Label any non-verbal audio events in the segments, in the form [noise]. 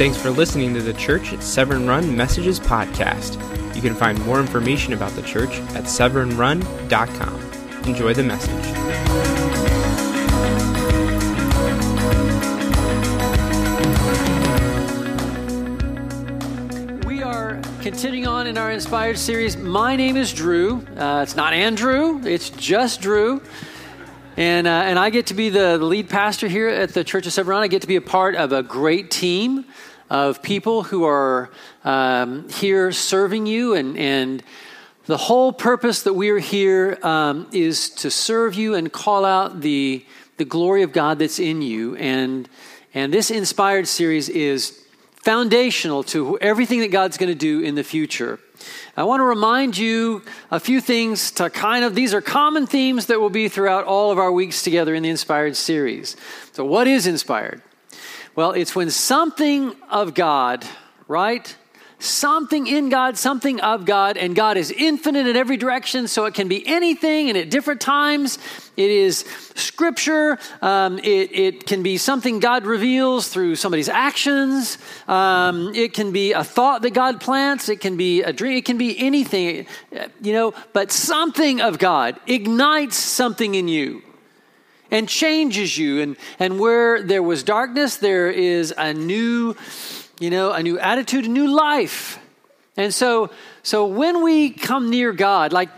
Thanks for listening to the Church at Severn Run Messages podcast. You can find more information about the church at severnrun.com. Enjoy the message. We are continuing on in our Inspired series. My name is Drew. Uh, it's not Andrew, it's just Drew. And, uh, and I get to be the lead pastor here at the Church of Severn. Run. I get to be a part of a great team of people who are um, here serving you. And, and the whole purpose that we are here um, is to serve you and call out the, the glory of God that's in you. And, and this inspired series is foundational to everything that God's going to do in the future. I want to remind you a few things to kind of, these are common themes that will be throughout all of our weeks together in the Inspired series. So, what is inspired? Well, it's when something of God, right? Something in God, something of God, and God is infinite in every direction, so it can be anything and at different times. It is scripture. Um, it, it can be something God reveals through somebody's actions. Um, it can be a thought that God plants. It can be a dream. It can be anything, you know, but something of God ignites something in you and changes you. And, and where there was darkness, there is a new, you know, a new attitude, a new life. And so, so when we come near God, like,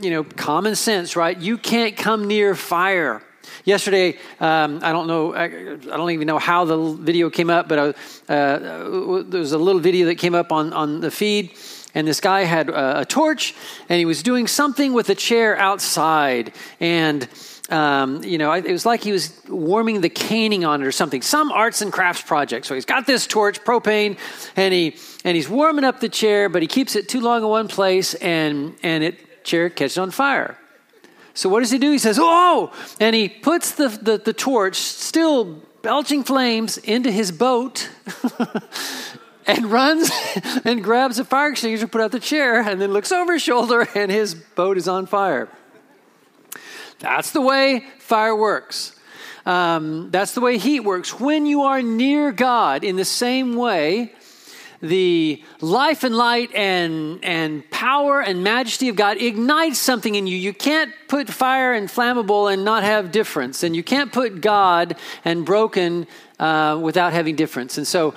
you know, common sense, right? You can't come near fire. Yesterday, um, I don't know, I, I, don't even know how the video came up, but uh, uh, there was a little video that came up on, on the feed and this guy had a, torch and he was doing something with a chair outside and um, you know, it was like he was warming the caning on it or something, some arts and crafts project. So he's got this torch, propane, and he and he's warming up the chair, but he keeps it too long in one place, and and it chair catches on fire. So what does he do? He says, "Oh!" and he puts the the, the torch, still belching flames, into his boat. [laughs] and runs [laughs] and grabs a fire extinguisher, put out the chair, and then looks over his shoulder, and his boat is on fire. That's the way fire works. Um, that's the way heat works. When you are near God, in the same way, the life and light and, and power and majesty of God ignites something in you. You can't put fire and flammable and not have difference. And you can't put God and broken uh, without having difference. And so,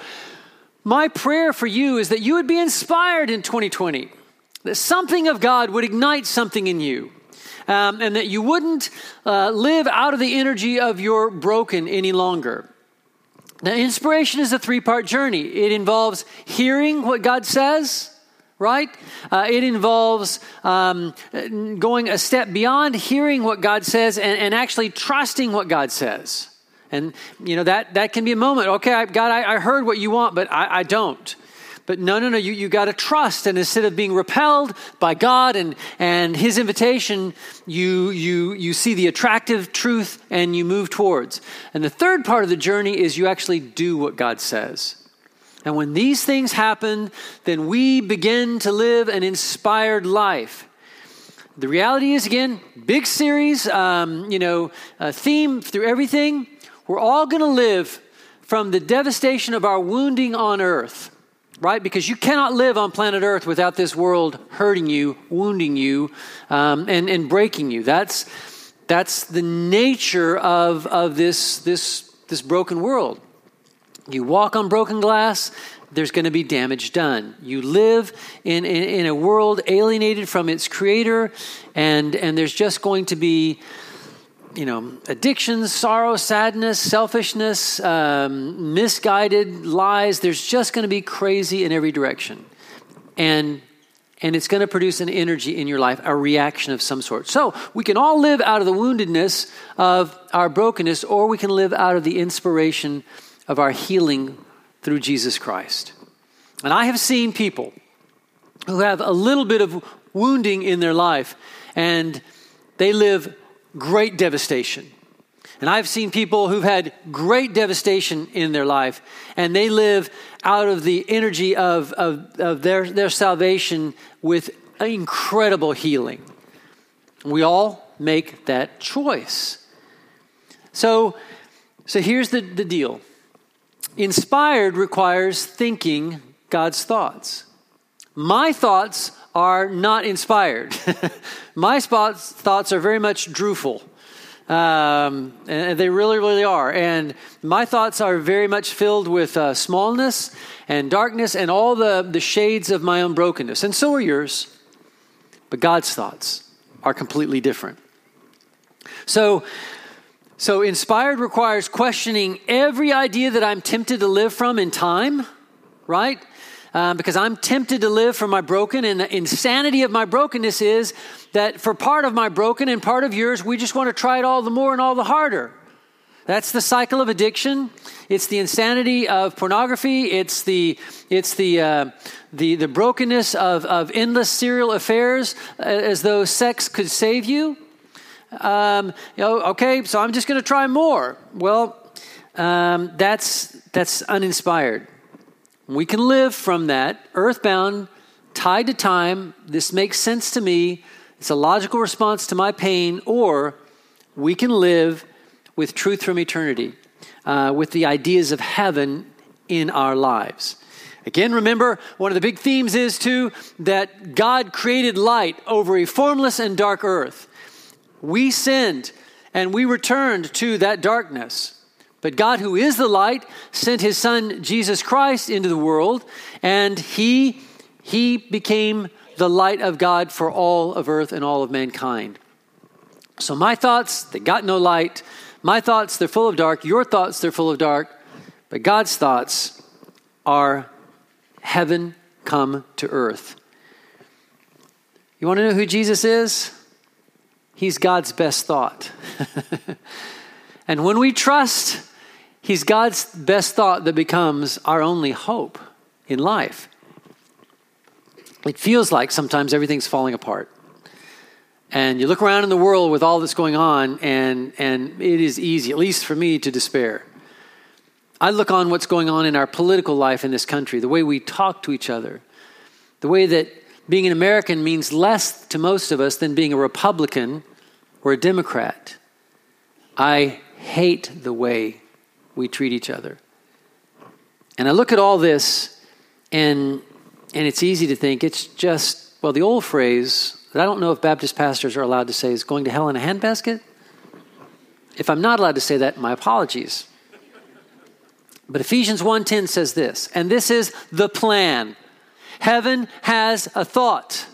my prayer for you is that you would be inspired in 2020, that something of God would ignite something in you um, and that you wouldn't uh, live out of the energy of your broken any longer. Now, inspiration is a three part journey. It involves hearing what God says, right? Uh, it involves um, going a step beyond hearing what God says and, and, actually trusting what God says. And, you know, that, that can be a moment. Okay, God, I, I heard what you want, but I, I don't. But no, no, no, you, you got to trust. And instead of being repelled by God and, and His invitation, you, you, you see the attractive truth and you move towards. And the third part of the journey is you actually do what God says. And when these things happen, then we begin to live an inspired life. The reality is, again, big series, um, you know, theme through everything. We're all going to live from the devastation of our wounding on earth right? Because you cannot live on planet Earth without this world hurting you, wounding you, um, and, and breaking you. That's, that's the nature of, of this, this, this broken world. You walk on broken glass, there's going to be damage done. You live in, in, in a world alienated from its creator, and, and there's just going to be you know, addictions, sorrow, sadness, selfishness, um, misguided lies. There's just going to be crazy in every direction. And and it's going to produce an energy in your life, a reaction of some sort. So we can all live out of the woundedness of our brokenness, or we can live out of the inspiration of our healing through Jesus Christ. And I have seen people who have a little bit of wounding in their life, and they live great devastation. And I've seen people who've had great devastation in their life, and they live out of the energy of, of, of their, their salvation with incredible healing. We all make that choice. So, so here's the, the deal inspired requires thinking God's thoughts. My thoughts are not inspired. [laughs] My spots, thoughts are very much drewful. Um, and they really, really are. And my thoughts are very much filled with uh, smallness and darkness and all the, the shades of my own brokenness. And so are yours. But God's thoughts are completely different. So, so inspired requires questioning every idea that I'm tempted to live from in time, right? Um, because I'm tempted to live from my broken, and the insanity of my brokenness is that for part of my broken and part of yours, we just want to try it all the more and all the harder. That's the cycle of addiction. It's the insanity of pornography. It's the it's the uh, the the brokenness of of endless serial affairs, uh, as though sex could save you. Um, you know, okay, so I'm just going to try more. Well, um, that's that's uninspired. We can live from that, earthbound, tied to time. This makes sense to me. It's a logical response to my pain, or we can live with truth from eternity, uh, with the ideas of heaven in our lives. Again, remember, one of the big themes is too that God created light over a formless and dark earth. We sinned and we returned to that darkness. But God, who is the light, sent his son Jesus Christ into the world, and he, he became the light of God for all of earth and all of mankind. So my thoughts, they got no light. My thoughts, they're full of dark. Your thoughts, they're full of dark. But God's thoughts are heaven come to earth. You want to know who Jesus is? He's God's best thought. [laughs] and when we trust He's God's best thought that becomes our only hope in life. It feels like sometimes everything's falling apart. And you look around in the world with all that's going on, and, and it is easy, at least for me, to despair. I look on what's going on in our political life in this country, the way we talk to each other, the way that being an American means less to most of us than being a Republican or a Democrat. I hate the way we treat each other. And I look at all this, and, and it's easy to think it's just, well, the old phrase that I don't know if Baptist pastors are allowed to say is going to hell in a handbasket. If I'm not allowed to say that, my apologies. But Ephesians 1:10 says this, and this is the plan. Heaven has a thought,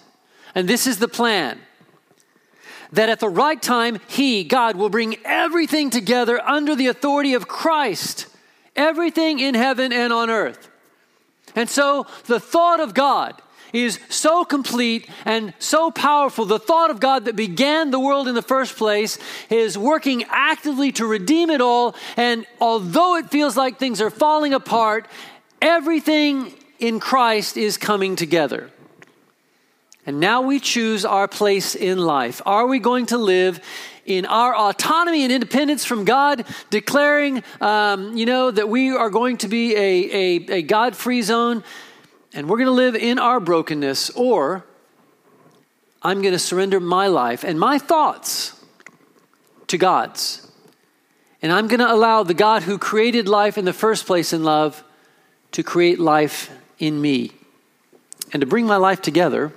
and this is the plan that at the right time, He, God, will bring everything together under the authority of Christ, everything in heaven and on earth. And so the thought of God is so complete and so powerful. The thought of God that began the world in the first place is working actively to redeem it all. And although it feels like things are falling apart, everything in Christ is coming together. And now we choose our place in life. Are we going to live in our autonomy and independence from God, declaring, um, you know, that we are going to be a, a, a God free zone and we're going to live in our brokenness, or I'm going to surrender my life and my thoughts to God's. And I'm going to allow the God who created life in the first place in love to create life in me and to bring my life together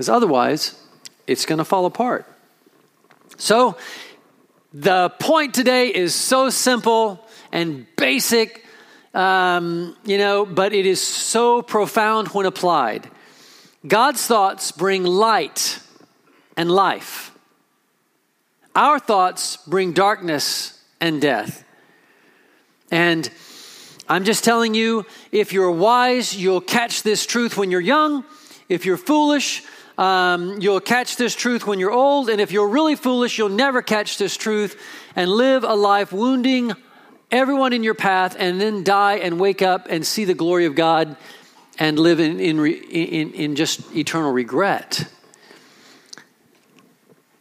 because otherwise it's going to fall apart. So, the point today is so simple and basic, um, you know, but it is so profound when applied. God's thoughts bring light and life. Our thoughts bring darkness and death. And I'm just telling you, if you're wise, you'll catch this truth when you're young. If you're foolish, um, you'll catch this truth when you're old, and if you're really foolish, you'll never catch this truth and live a life wounding everyone in your path and then die and wake up and see the glory of God and live in, in, in, in just eternal regret.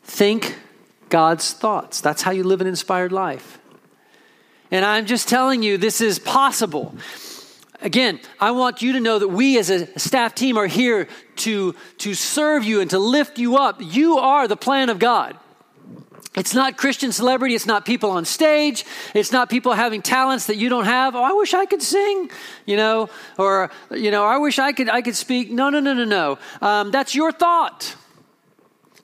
Think God's thoughts. That's how you live an inspired life. And I'm just telling you, this is possible. Again, I want you to know that we as a staff team are here to, to serve you and to lift you up. You are the plan of God. It's not Christian celebrity. It's not people on stage. It's not people having talents that you don't have. Oh, I wish I could sing, you know, or you know, I wish I could I could speak. No, no, no, no, no. Um, that's your thought.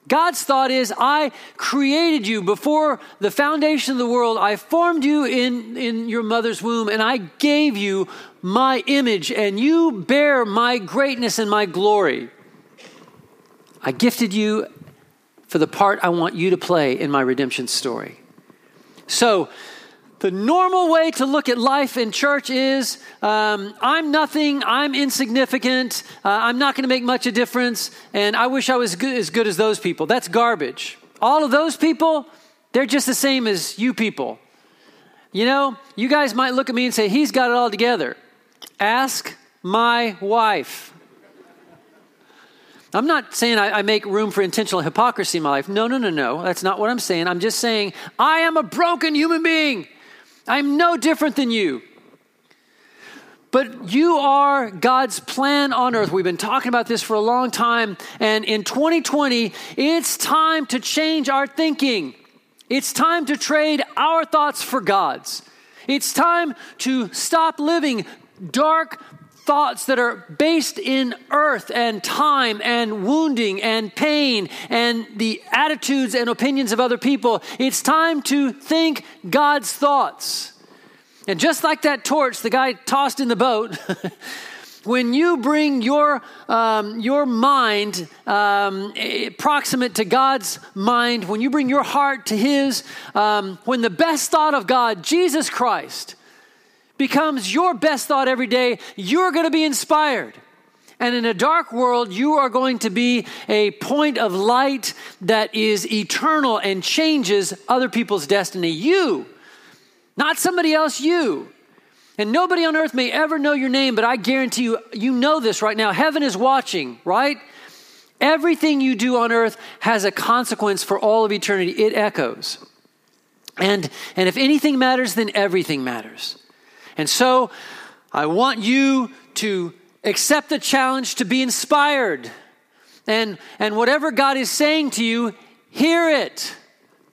God's thought is, I created you before the foundation of the world. I formed you in, in your mother's womb, and I gave you my image, and you bear my greatness and my glory. I gifted you for the part I want you to play in my redemption story. So, the normal way to look at life in church is um, I'm nothing, I'm insignificant, uh, I'm not going to make much of a difference, and I wish I was good, as good as those people. That's garbage. All of those people, they're just the same as you people. You know, you guys might look at me and say, He's got it all together. Ask my wife. I'm not saying I, I, make room for intentional hypocrisy in my life. No, no, no, no. That's not what I'm saying. I'm just saying I am a broken human being. I'm no different than you. But you are God's plan on earth. We've been talking about this for a long time. And in 2020, it's time to change our thinking. It's time to trade our thoughts for God's. It's time to stop living dark thoughts that are based in earth and time and wounding and pain and the attitudes and opinions of other people. It's time to think God's thoughts. And just like that torch the guy tossed in the boat, [laughs] when you bring your, um, your mind um, proximate to God's mind, when you bring your heart to His, um, when the best thought of God, Jesus Christ, becomes your best thought every day, you're going to be inspired. And in a dark world, you are going to be a point of light that is eternal and changes other people's destiny. You, not somebody else, you. And nobody on earth may ever know your name, but I guarantee you, you know this right now. Heaven is watching, right? Everything you do on earth has a consequence for all of eternity. It echoes. And, and if anything matters, then everything matters. And so I want you to accept the challenge to be inspired. And, and whatever God is saying to you, hear it,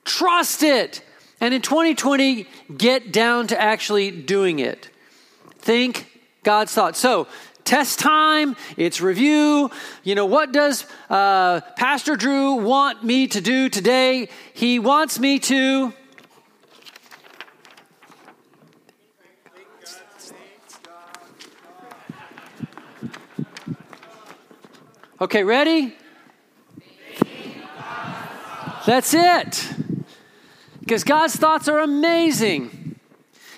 trust it. And in 2020, get down to actually doing it. Think God's thoughts. So, test time, it's review. You know, what does uh, Pastor Drew want me to do today? He wants me to Okay, ready? That's it. Because God's thoughts are amazing.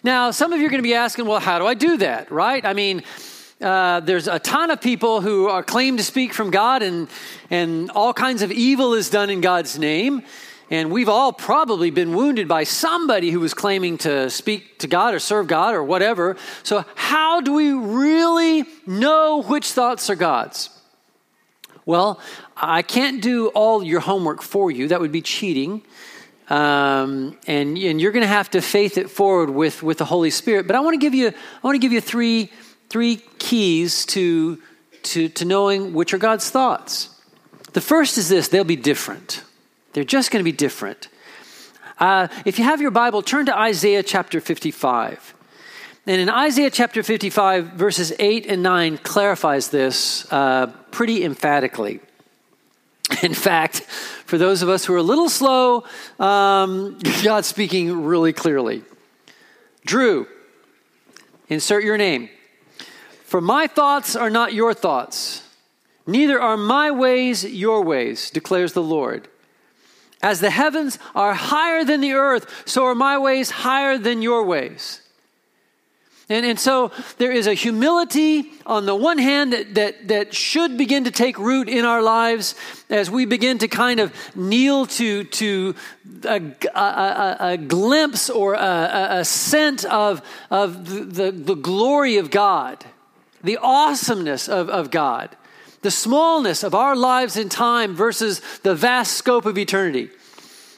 Now, some of you are going to be asking, well, how do I do that, right? I mean, uh, there's a ton of people who are claim to speak from God, and, and all kinds of evil is done in God's name. And we've all probably been wounded by somebody who was claiming to speak to God or serve God or whatever. So, how do we really know which thoughts are God's? Well, I can't do all your homework for you. That would be cheating. Um, and, and you're going to have to faith it forward with, with the Holy Spirit. But I want to give you, I want to give you three, three keys to, to, to knowing which are God's thoughts. The first is this they'll be different. They're just going to be different. Uh, if you have your Bible, turn to Isaiah chapter 55. And in Isaiah chapter 55, verses 8 and 9 clarifies this uh, pretty emphatically. [laughs] In fact, for those of us who are a little slow, um, [laughs] God's speaking really clearly. Drew, insert your name. For my thoughts are not your thoughts, neither are my ways your ways, declares the Lord. As the heavens are higher than the earth, so are my ways higher than your ways. And, and so there is a humility on the one hand that, that, that should begin to take root in our lives as we begin to kind of kneel to, to a, a, a, glimpse or a, a, scent of, of the, the, the glory of God, the awesomeness of, of God, the smallness of our lives in time versus the vast scope of eternity.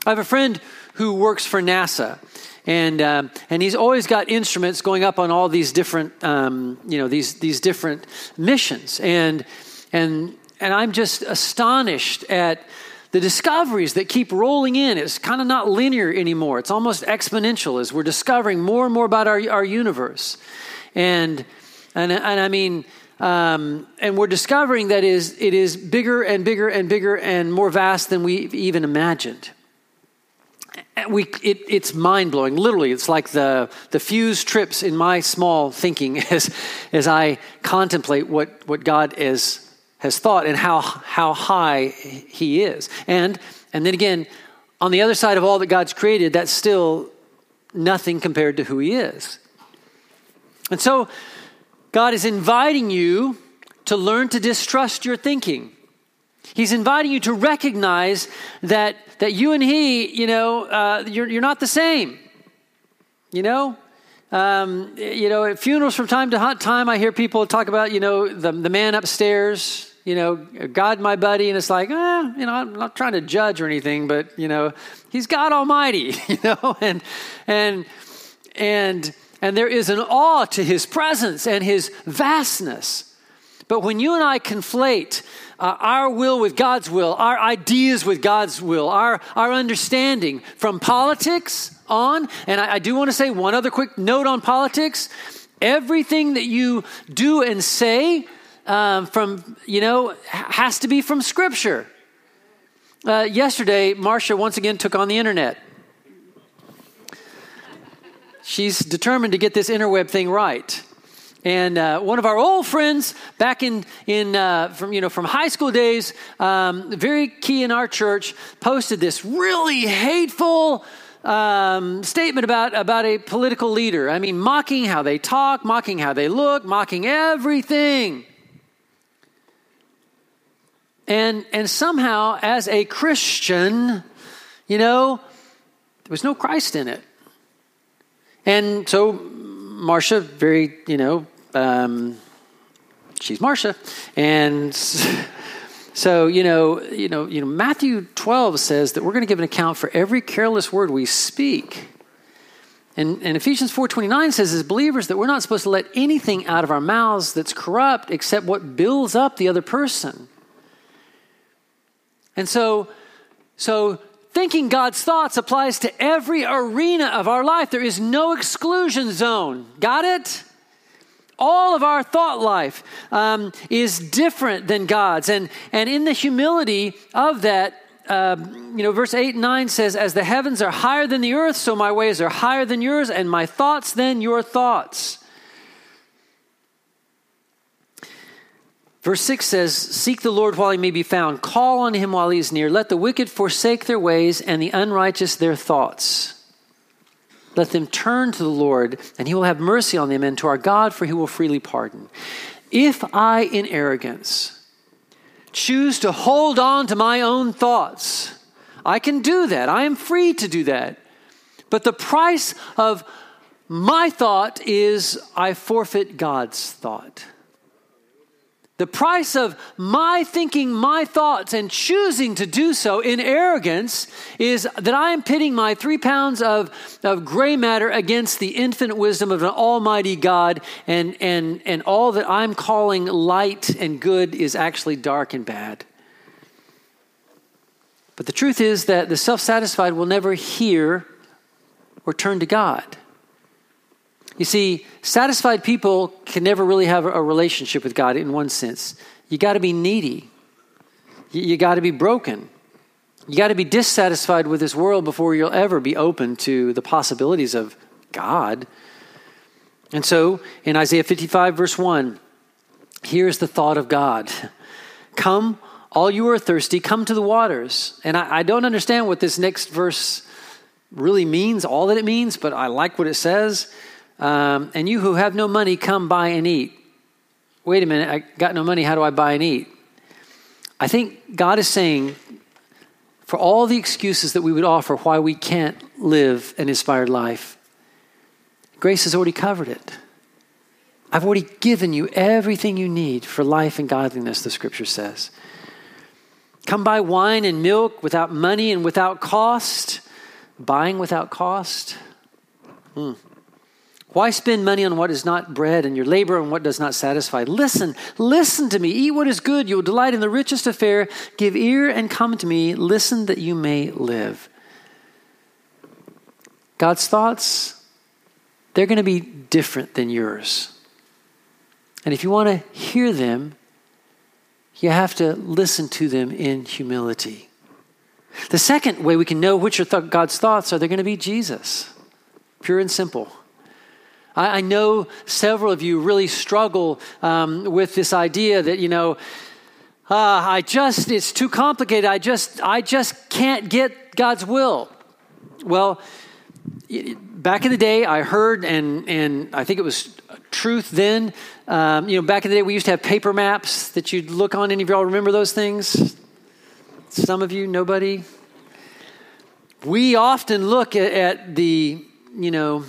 I have a friend who works for NASA and um, and he's always got instruments going up on all these different um, you know these these different missions and and and I'm just astonished at the discoveries that keep rolling in. It's kind of not linear anymore. It's almost exponential as we're discovering more and more about our, our universe. And, and, and I mean, um, and we're discovering that is, it is bigger and bigger and bigger and more vast than we even imagined. We, it, it's mind blowing. Literally, it's like the, the fuse trips in my small thinking [laughs] as, as I contemplate what, what God is has thought and how, how high he is. And, and then again, on the other side of all that God's created, that's still nothing compared to who he is. And so, God is inviting you to learn to distrust your thinking. He's inviting you to recognize that, that you and he, you know, uh, you're, you're not the same. You know, um, you know, at funerals from time to hot time, I hear people talk about, you know, the, the man upstairs, you know, God, my buddy, and it's like, eh, you know, I'm not trying to judge or anything, but you know, He's God Almighty, [laughs] you know, and and and and there is an awe to His presence and His vastness. But when you and I conflate uh, our will with God's will, our ideas with God's will, our, our understanding from politics on. And I, I do want to say one other quick note on politics. Everything that you do and say um, from, you know, has to be from Scripture. Uh, yesterday, Marcia once again took on the internet. She's determined to get this interweb thing right. And uh, one of our old friends back in, in uh, from, you know, from high school days, um, very key in our church, posted this really hateful um, statement about, about a political leader. I mean, mocking how they talk, mocking how they look, mocking everything. And, and somehow, as a Christian, you know, there was no Christ in it. And so Marcia, very, you know, um, she's Marcia. And so, you know, you know, you know, Matthew 12 says that we're going to give an account for every careless word we speak. And, and Ephesians 4.29 says as believers that we're not supposed to let anything out of our mouths that's corrupt except what builds up the other person. And so, so thinking God's thoughts applies to every arena of our life. There is no exclusion zone. Got it? All of our thought life um, is different than God's. And, and in the humility of that, uh, you know, verse 8 and 9 says, As the heavens are higher than the earth, so my ways are higher than yours, and my thoughts than your thoughts. Verse 6 says, Seek the Lord while he may be found, call on him while he is near. Let the wicked forsake their ways, and the unrighteous their thoughts. Let them turn to the Lord, and he will have mercy on them, and to our God, for he will freely pardon. If I, in arrogance, choose to hold on to my own thoughts, I can do that. I am free to do that. But the price of my thought is I forfeit God's thought. The price of my thinking my thoughts and choosing to do so in arrogance is that I am pitting my three pounds of, of gray matter against the infinite wisdom of an almighty God, and, and, and all that I'm calling light and good is actually dark and bad. But the truth is that the self satisfied will never hear or turn to God. You see, satisfied people can never really have a relationship with God in one sense. You got to be needy, you got to be broken. You got to be dissatisfied with this world before you'll ever be open to the possibilities of God. And so in Isaiah 55, verse 1, here's the thought of God [laughs] Come, all you are thirsty, come to the waters. And I, I don't understand what this next verse really means, all that it means, but I like what it says. Um, and you who have no money, come buy and eat. Wait a minute, I got no money. How do I buy and eat? I think God is saying, for all the excuses that we would offer why we can't live an inspired life, grace has already covered it. I've already given you everything you need for life and godliness, the scripture says. Come buy wine and milk without money and without cost, buying without cost. Hmm. Why spend money on what is not bread and your labor on what does not satisfy? Listen, listen to me. Eat what is good. You will delight in the richest affair. Give ear and come to me. Listen that you may live. God's thoughts, they're going to be different than yours. And if you want to hear them, you have to listen to them in humility. The second way we can know which are th- God's thoughts are they're going to be Jesus, pure and simple. I, I know several of you really struggle um, with this idea that, you know, uh, I just, it's too complicated. I just, I just can't get God's will. Well, back in the day, I heard, and, and I think it was truth then. Um, you know, back in the day, we used to have paper maps that you'd look on. Any of y'all remember those things? Some of you, nobody. We often look at, at the, you know,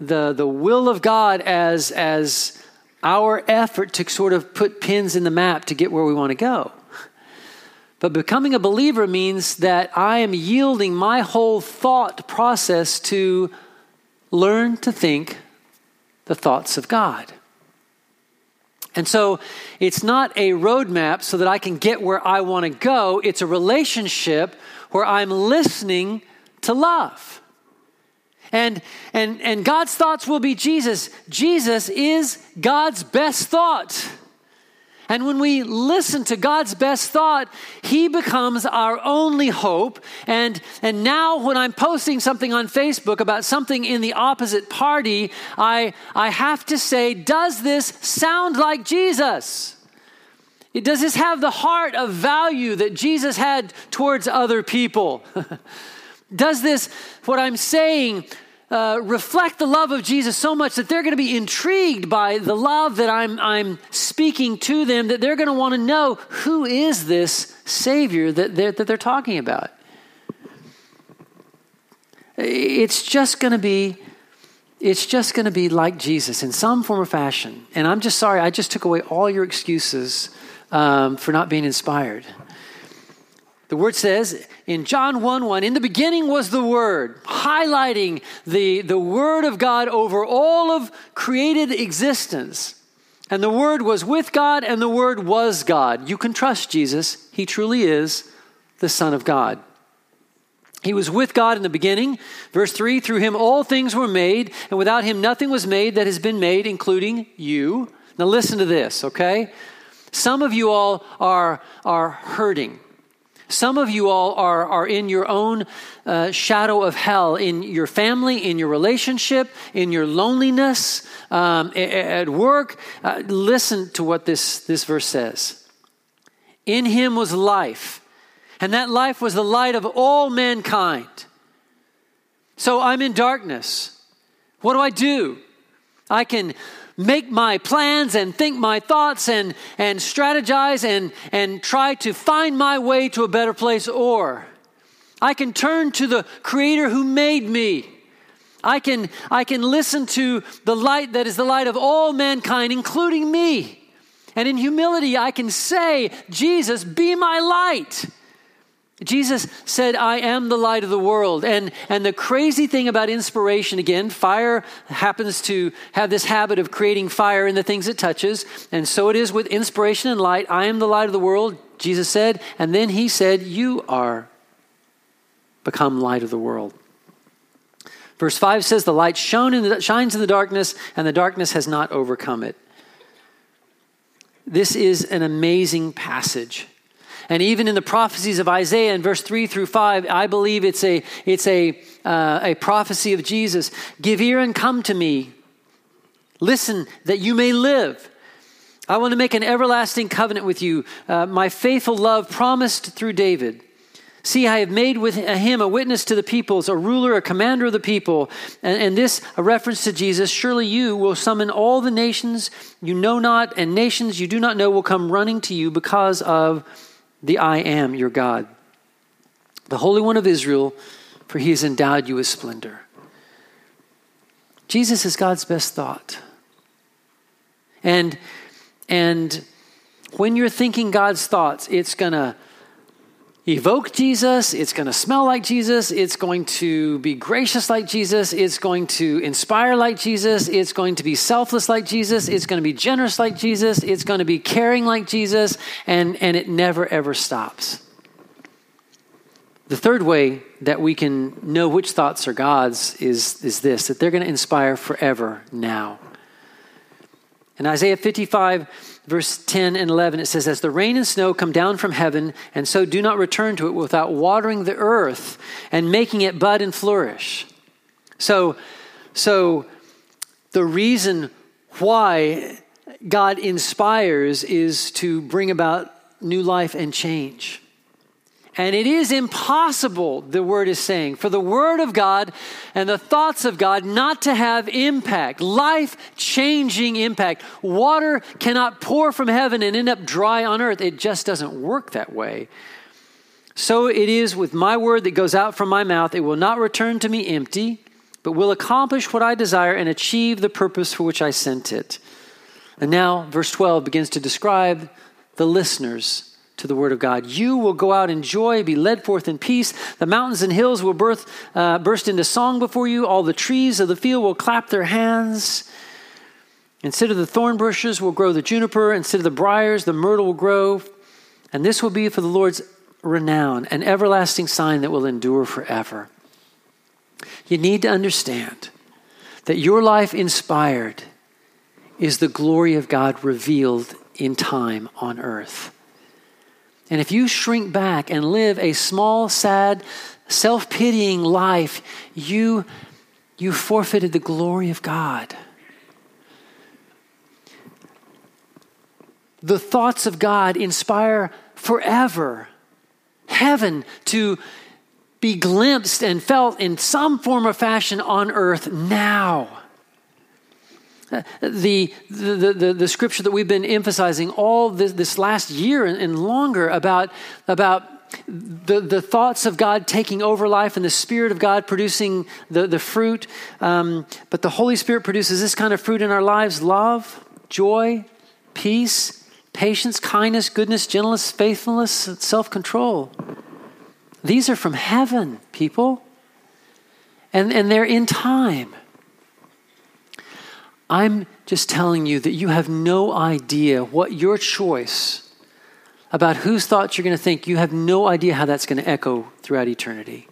the, the will of God as, as our effort to sort of put pins in the map to get where we want to go. But becoming a believer means that I am yielding my whole thought process to learn to think the thoughts of God. And so it's not a roadmap so that I can get where I want to go. It's a relationship where I'm listening to love. And, and, and God's thoughts will be Jesus. Jesus is God's best thought. And when we listen to God's best thought, He becomes our only hope. And, and now, when I'm posting something on Facebook about something in the opposite party, I, I have to say, does this sound like Jesus? Does this have the heart of value that Jesus had towards other people? [laughs] does this, what I'm saying, uh, reflect the love of Jesus so much that they're going to be intrigued by the love that I'm, I'm speaking to them, that they're going to want to know who is this Savior that they're, that they're talking about. It's just going to be. It's just going to be like Jesus in some form or fashion. And I'm just sorry, I just took away all your excuses um, for not being inspired. The word says in John 1 1, in the beginning was the Word, highlighting the, the Word of God over all of created existence. And the Word was with God, and the Word was God. You can trust Jesus. He truly is the Son of God. He was with God in the beginning. Verse 3 Through him all things were made, and without him nothing was made that has been made, including you. Now listen to this, okay? Some of you all are, are hurting. Some of you all are, are in your own uh, shadow of hell, in your family, in your relationship, in your loneliness, um, at work. Uh, listen to what this, this verse says. In him was life, and that life was the light of all mankind. So I'm in darkness. What do I do? I can make my plans and think my thoughts and, and strategize and, and try to find my way to a better place, or I can turn to the Creator who made me. I can, I can listen to the light that is the light of all mankind, including me. And in humility, I can say, Jesus, be my light. Jesus said, I am the light of the world. And, and the crazy thing about inspiration, again, fire happens to have this habit of creating fire in the things it touches. And so it is with inspiration and light. I am the light of the world, Jesus said. And then he said, You are become light of the world. Verse 5 says, The light shone in the, shines in the darkness, and the darkness has not overcome it. This is an amazing passage. And even in the prophecies of Isaiah in verse 3 through 5, I believe it's a, it's a, uh, a prophecy of Jesus. Give ear and come to me. Listen that you may live. I want to make an everlasting covenant with you, uh, my faithful love promised through David. See, I have made with him a witness to the peoples, a ruler, a commander of the people. And, and, this, a reference to Jesus. Surely you will summon all the nations you know not, and nations you do not know will come running to you because of the I am your God, the Holy One of Israel, for he has endowed you with splendor. Jesus is God's best thought. And, and when you're thinking God's thoughts, it's going to evoke Jesus, it's going to smell like Jesus, it's going to be gracious like Jesus, it's going to inspire like Jesus, it's going to be selfless like Jesus, it's going to be generous like Jesus, it's going to be caring like Jesus, and, and it never ever stops. The third way that we can know which thoughts are God's is, is this that they're going to inspire forever now. In Isaiah 55, verse 10 and 11, it says, As the rain and snow come down from heaven, and so do not return to it without watering the earth and making it bud and flourish. So, so the reason why God inspires is to bring about new life and change. And it is impossible, the word is saying, for the word of God and the thoughts of God not to have impact, life changing impact. Water cannot pour from heaven and end up dry on earth. It just doesn't work that way. So it is with my word that goes out from my mouth. It will not return to me empty, but will accomplish what I desire and achieve the purpose for which I sent it. And now, verse 12 begins to describe the listeners to the word of God. You will go out in joy, be led forth in peace. The mountains and hills will birth, uh, burst into song before you. All the trees of the field will clap their hands. Instead of the thorn bushes will grow the juniper. Instead of the briars, the myrtle will grow. And this will be for the Lord's renown, an everlasting sign that will endure forever. You need to understand that your life inspired is the glory of God revealed in time on earth. And if you shrink back and live a small, sad, self pitying life, you, you forfeited the glory of God. The thoughts of God inspire forever heaven to be glimpsed and felt in some form or fashion on earth now the, the, the, the, scripture that we've been emphasizing all this, this last year and, and longer about, about the, the thoughts of God taking over life and the Spirit of God producing the, the fruit. Um, but the Holy Spirit produces this kind of fruit in our lives love, joy, peace, patience, kindness, goodness, gentleness, faithfulness, self control. These are from heaven, people. And, and they're in time. I'm just telling you that you have no idea what your choice about whose thoughts you're going to think, you have no idea how that's going to echo throughout eternity.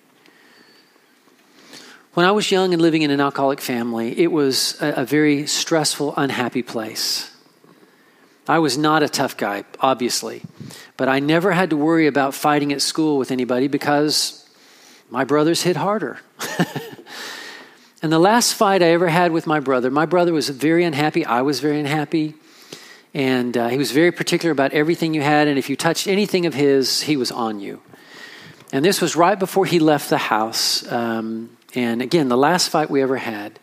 When I was young and living in an alcoholic family, it was a, a very stressful, unhappy place. I was not a tough guy, obviously, but I never had to worry about fighting at school with anybody because my brothers hit harder. [laughs] And the last fight I ever had with my brother, my brother was very unhappy. I was very unhappy. And uh, he was very particular about everything you had. And if you touched anything of his, he was on you. And this was right before he left the house. Um, and again, the last fight we ever had.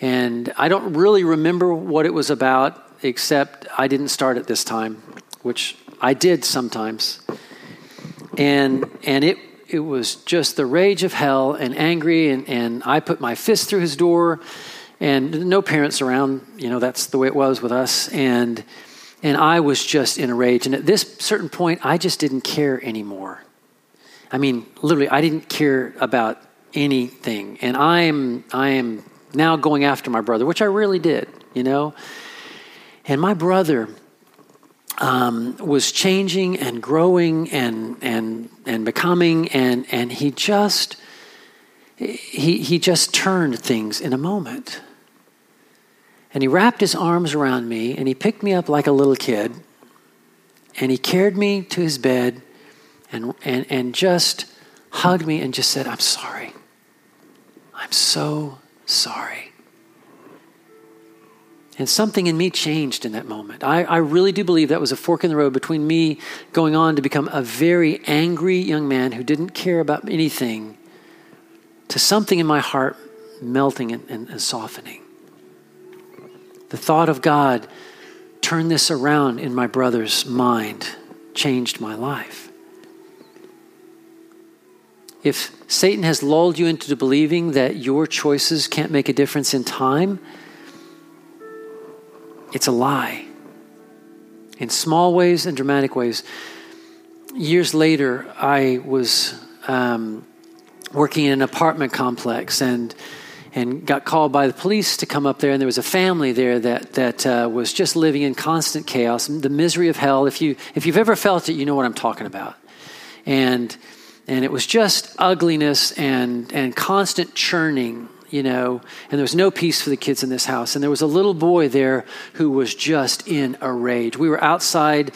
And I don't really remember what it was about, except I didn't start at this time, which I did sometimes. And, and it, it was just the rage of hell and angry. And, and I put my fist through his door, and no parents around. You know, that's the way it was with us. And, and I was just in a rage. And at this certain point, I just didn't care anymore. I mean, literally, I didn't care about anything. And I am, I am now going after my brother, which I really did, you know. And my brother um, was changing and growing and and and becoming and and he just he he just turned things in a moment. And he wrapped his arms around me and he picked me up like a little kid and he carried me to his bed and and and just hugged me and just said i'm sorry. I'm so sorry and something in me changed in that moment. I, I, really do believe that was a fork in the road between me going on to become a very angry young man who didn't care about anything to something in my heart melting and, and, and softening. The thought of God turned this around in my brother's mind, changed my life. If Satan has lulled you into believing that your choices can't make a difference in time, it's a lie. In small ways and dramatic ways, years later, I was um, working in an apartment complex and and got called by the police to come up there, and there was a family there that that uh, was just living in constant chaos, the misery of hell. If you if you've ever felt it, you know what I'm talking about. And and it was just ugliness and and constant churning, you know. And there was no peace for the kids in this house. And there was a little boy there who was just in a rage. We were outside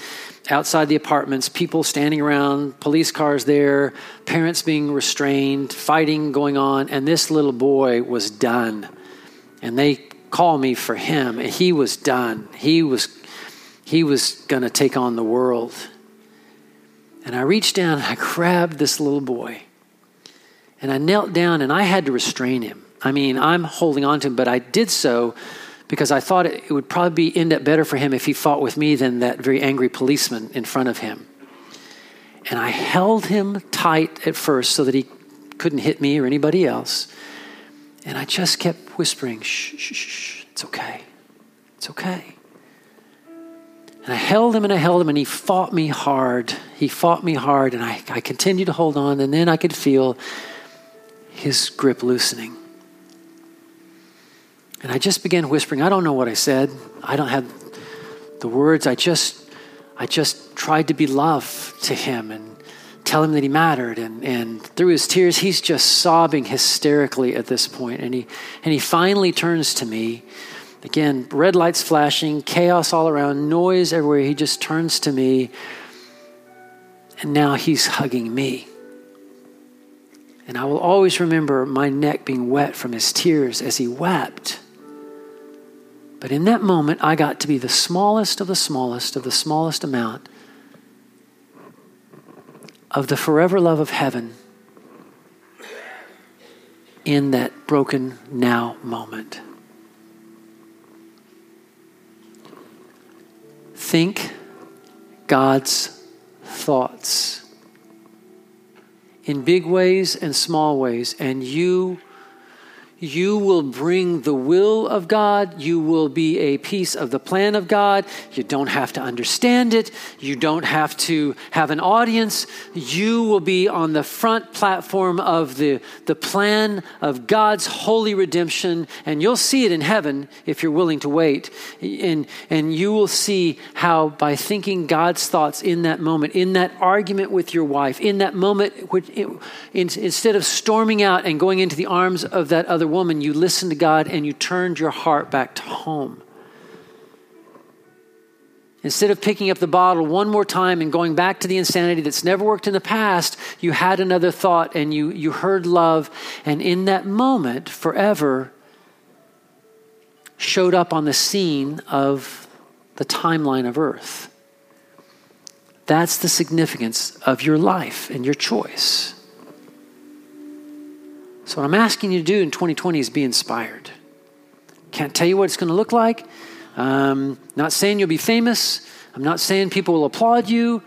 outside the apartments, people standing around, police cars there, parents being restrained, fighting going on, and this little boy was done. And they called me for him, and he was done. He was he was going to take on the world. And I reached down and I [laughs] grabbed this little boy. And I knelt down and I had to restrain him. I mean, I'm holding on to him, but I did so because I thought it would probably end up better for him if he fought with me than that very angry policeman in front of him. And I held him tight at first so that he couldn't hit me or anybody else. And I just kept whispering, shh, shh, shh, it's okay. It's okay. And I held him and I held him, and he fought me hard. He fought me hard, and I, I continued to hold on, and then I could feel his grip loosening. And I just began whispering. I don't know what I said. I don't have the words. I just I just tried to be love to him and tell him that he mattered. And, and through his tears, he's just sobbing hysterically at this point. And he and he finally turns to me. Again, red lights flashing, chaos all around, noise everywhere. He just turns to me. And now he's hugging me. And I will always remember my neck being wet from his tears as he wept. But in that moment, I got to be the smallest of the smallest of the smallest amount of the forever love of heaven in that broken now moment. Think God's thoughts in big ways and small ways, and you you will bring the will of God. You will be a piece of the plan of God. You don't have to understand it. You don't have to have an audience. You will be on the front platform of the, the plan of God's holy redemption. And you'll see it in heaven if you're willing to wait. And, and you will see how, by thinking God's thoughts in that moment, in that argument with your wife, in that moment, which, instead of storming out and going into the arms of that other woman, you listened to God and you turned your heart back to home. Instead of picking up the bottle one more time and going back to the insanity that's never worked in the past, you had another thought and you, you heard love. And in that moment, forever showed up on the scene of the timeline of earth. That's the significance of your life and your choice. So, what I'm asking you to do in 2020 is be inspired. Can't tell you what it's going to look like. Um, not saying you'll be famous. I'm not saying people will applaud you.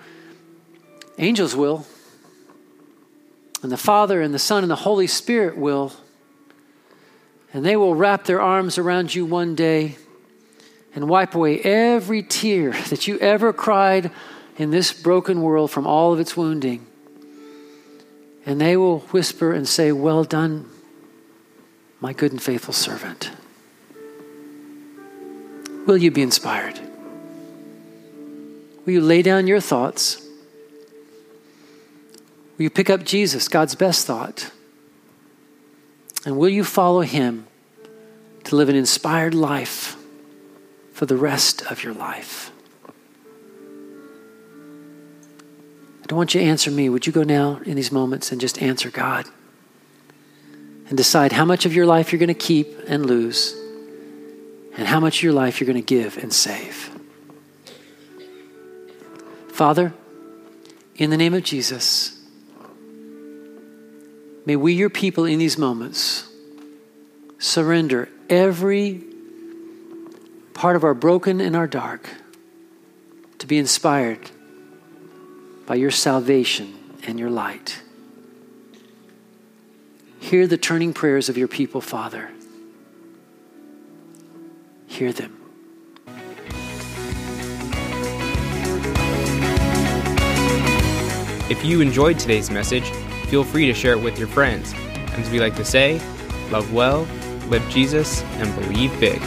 Angels will. And the Father and the Son and the Holy Spirit will. And they will wrap their arms around you one day and wipe away every tear [laughs] that you ever cried in this broken world from all of its wounding. And they will whisper and say, Well done, my good and faithful servant. Will you be inspired? Will you lay down your thoughts? Will you pick up Jesus, God's best thought? And will you follow him to live an inspired life for the rest of your life? I don't want you to answer me. Would you go now in these moments and just answer God? And decide how much of your life you're going to keep and lose, and how much of your life you're going to give and save. Father, in the name of Jesus, may we, your people, in these moments, surrender every part of our broken and our dark to be inspired by your salvation and your light. Hear the turning prayers of your people, Father. Hear them. If you enjoyed today's message, feel free to share it with your friends. And as we like to say, love well, live Jesus, and believe big.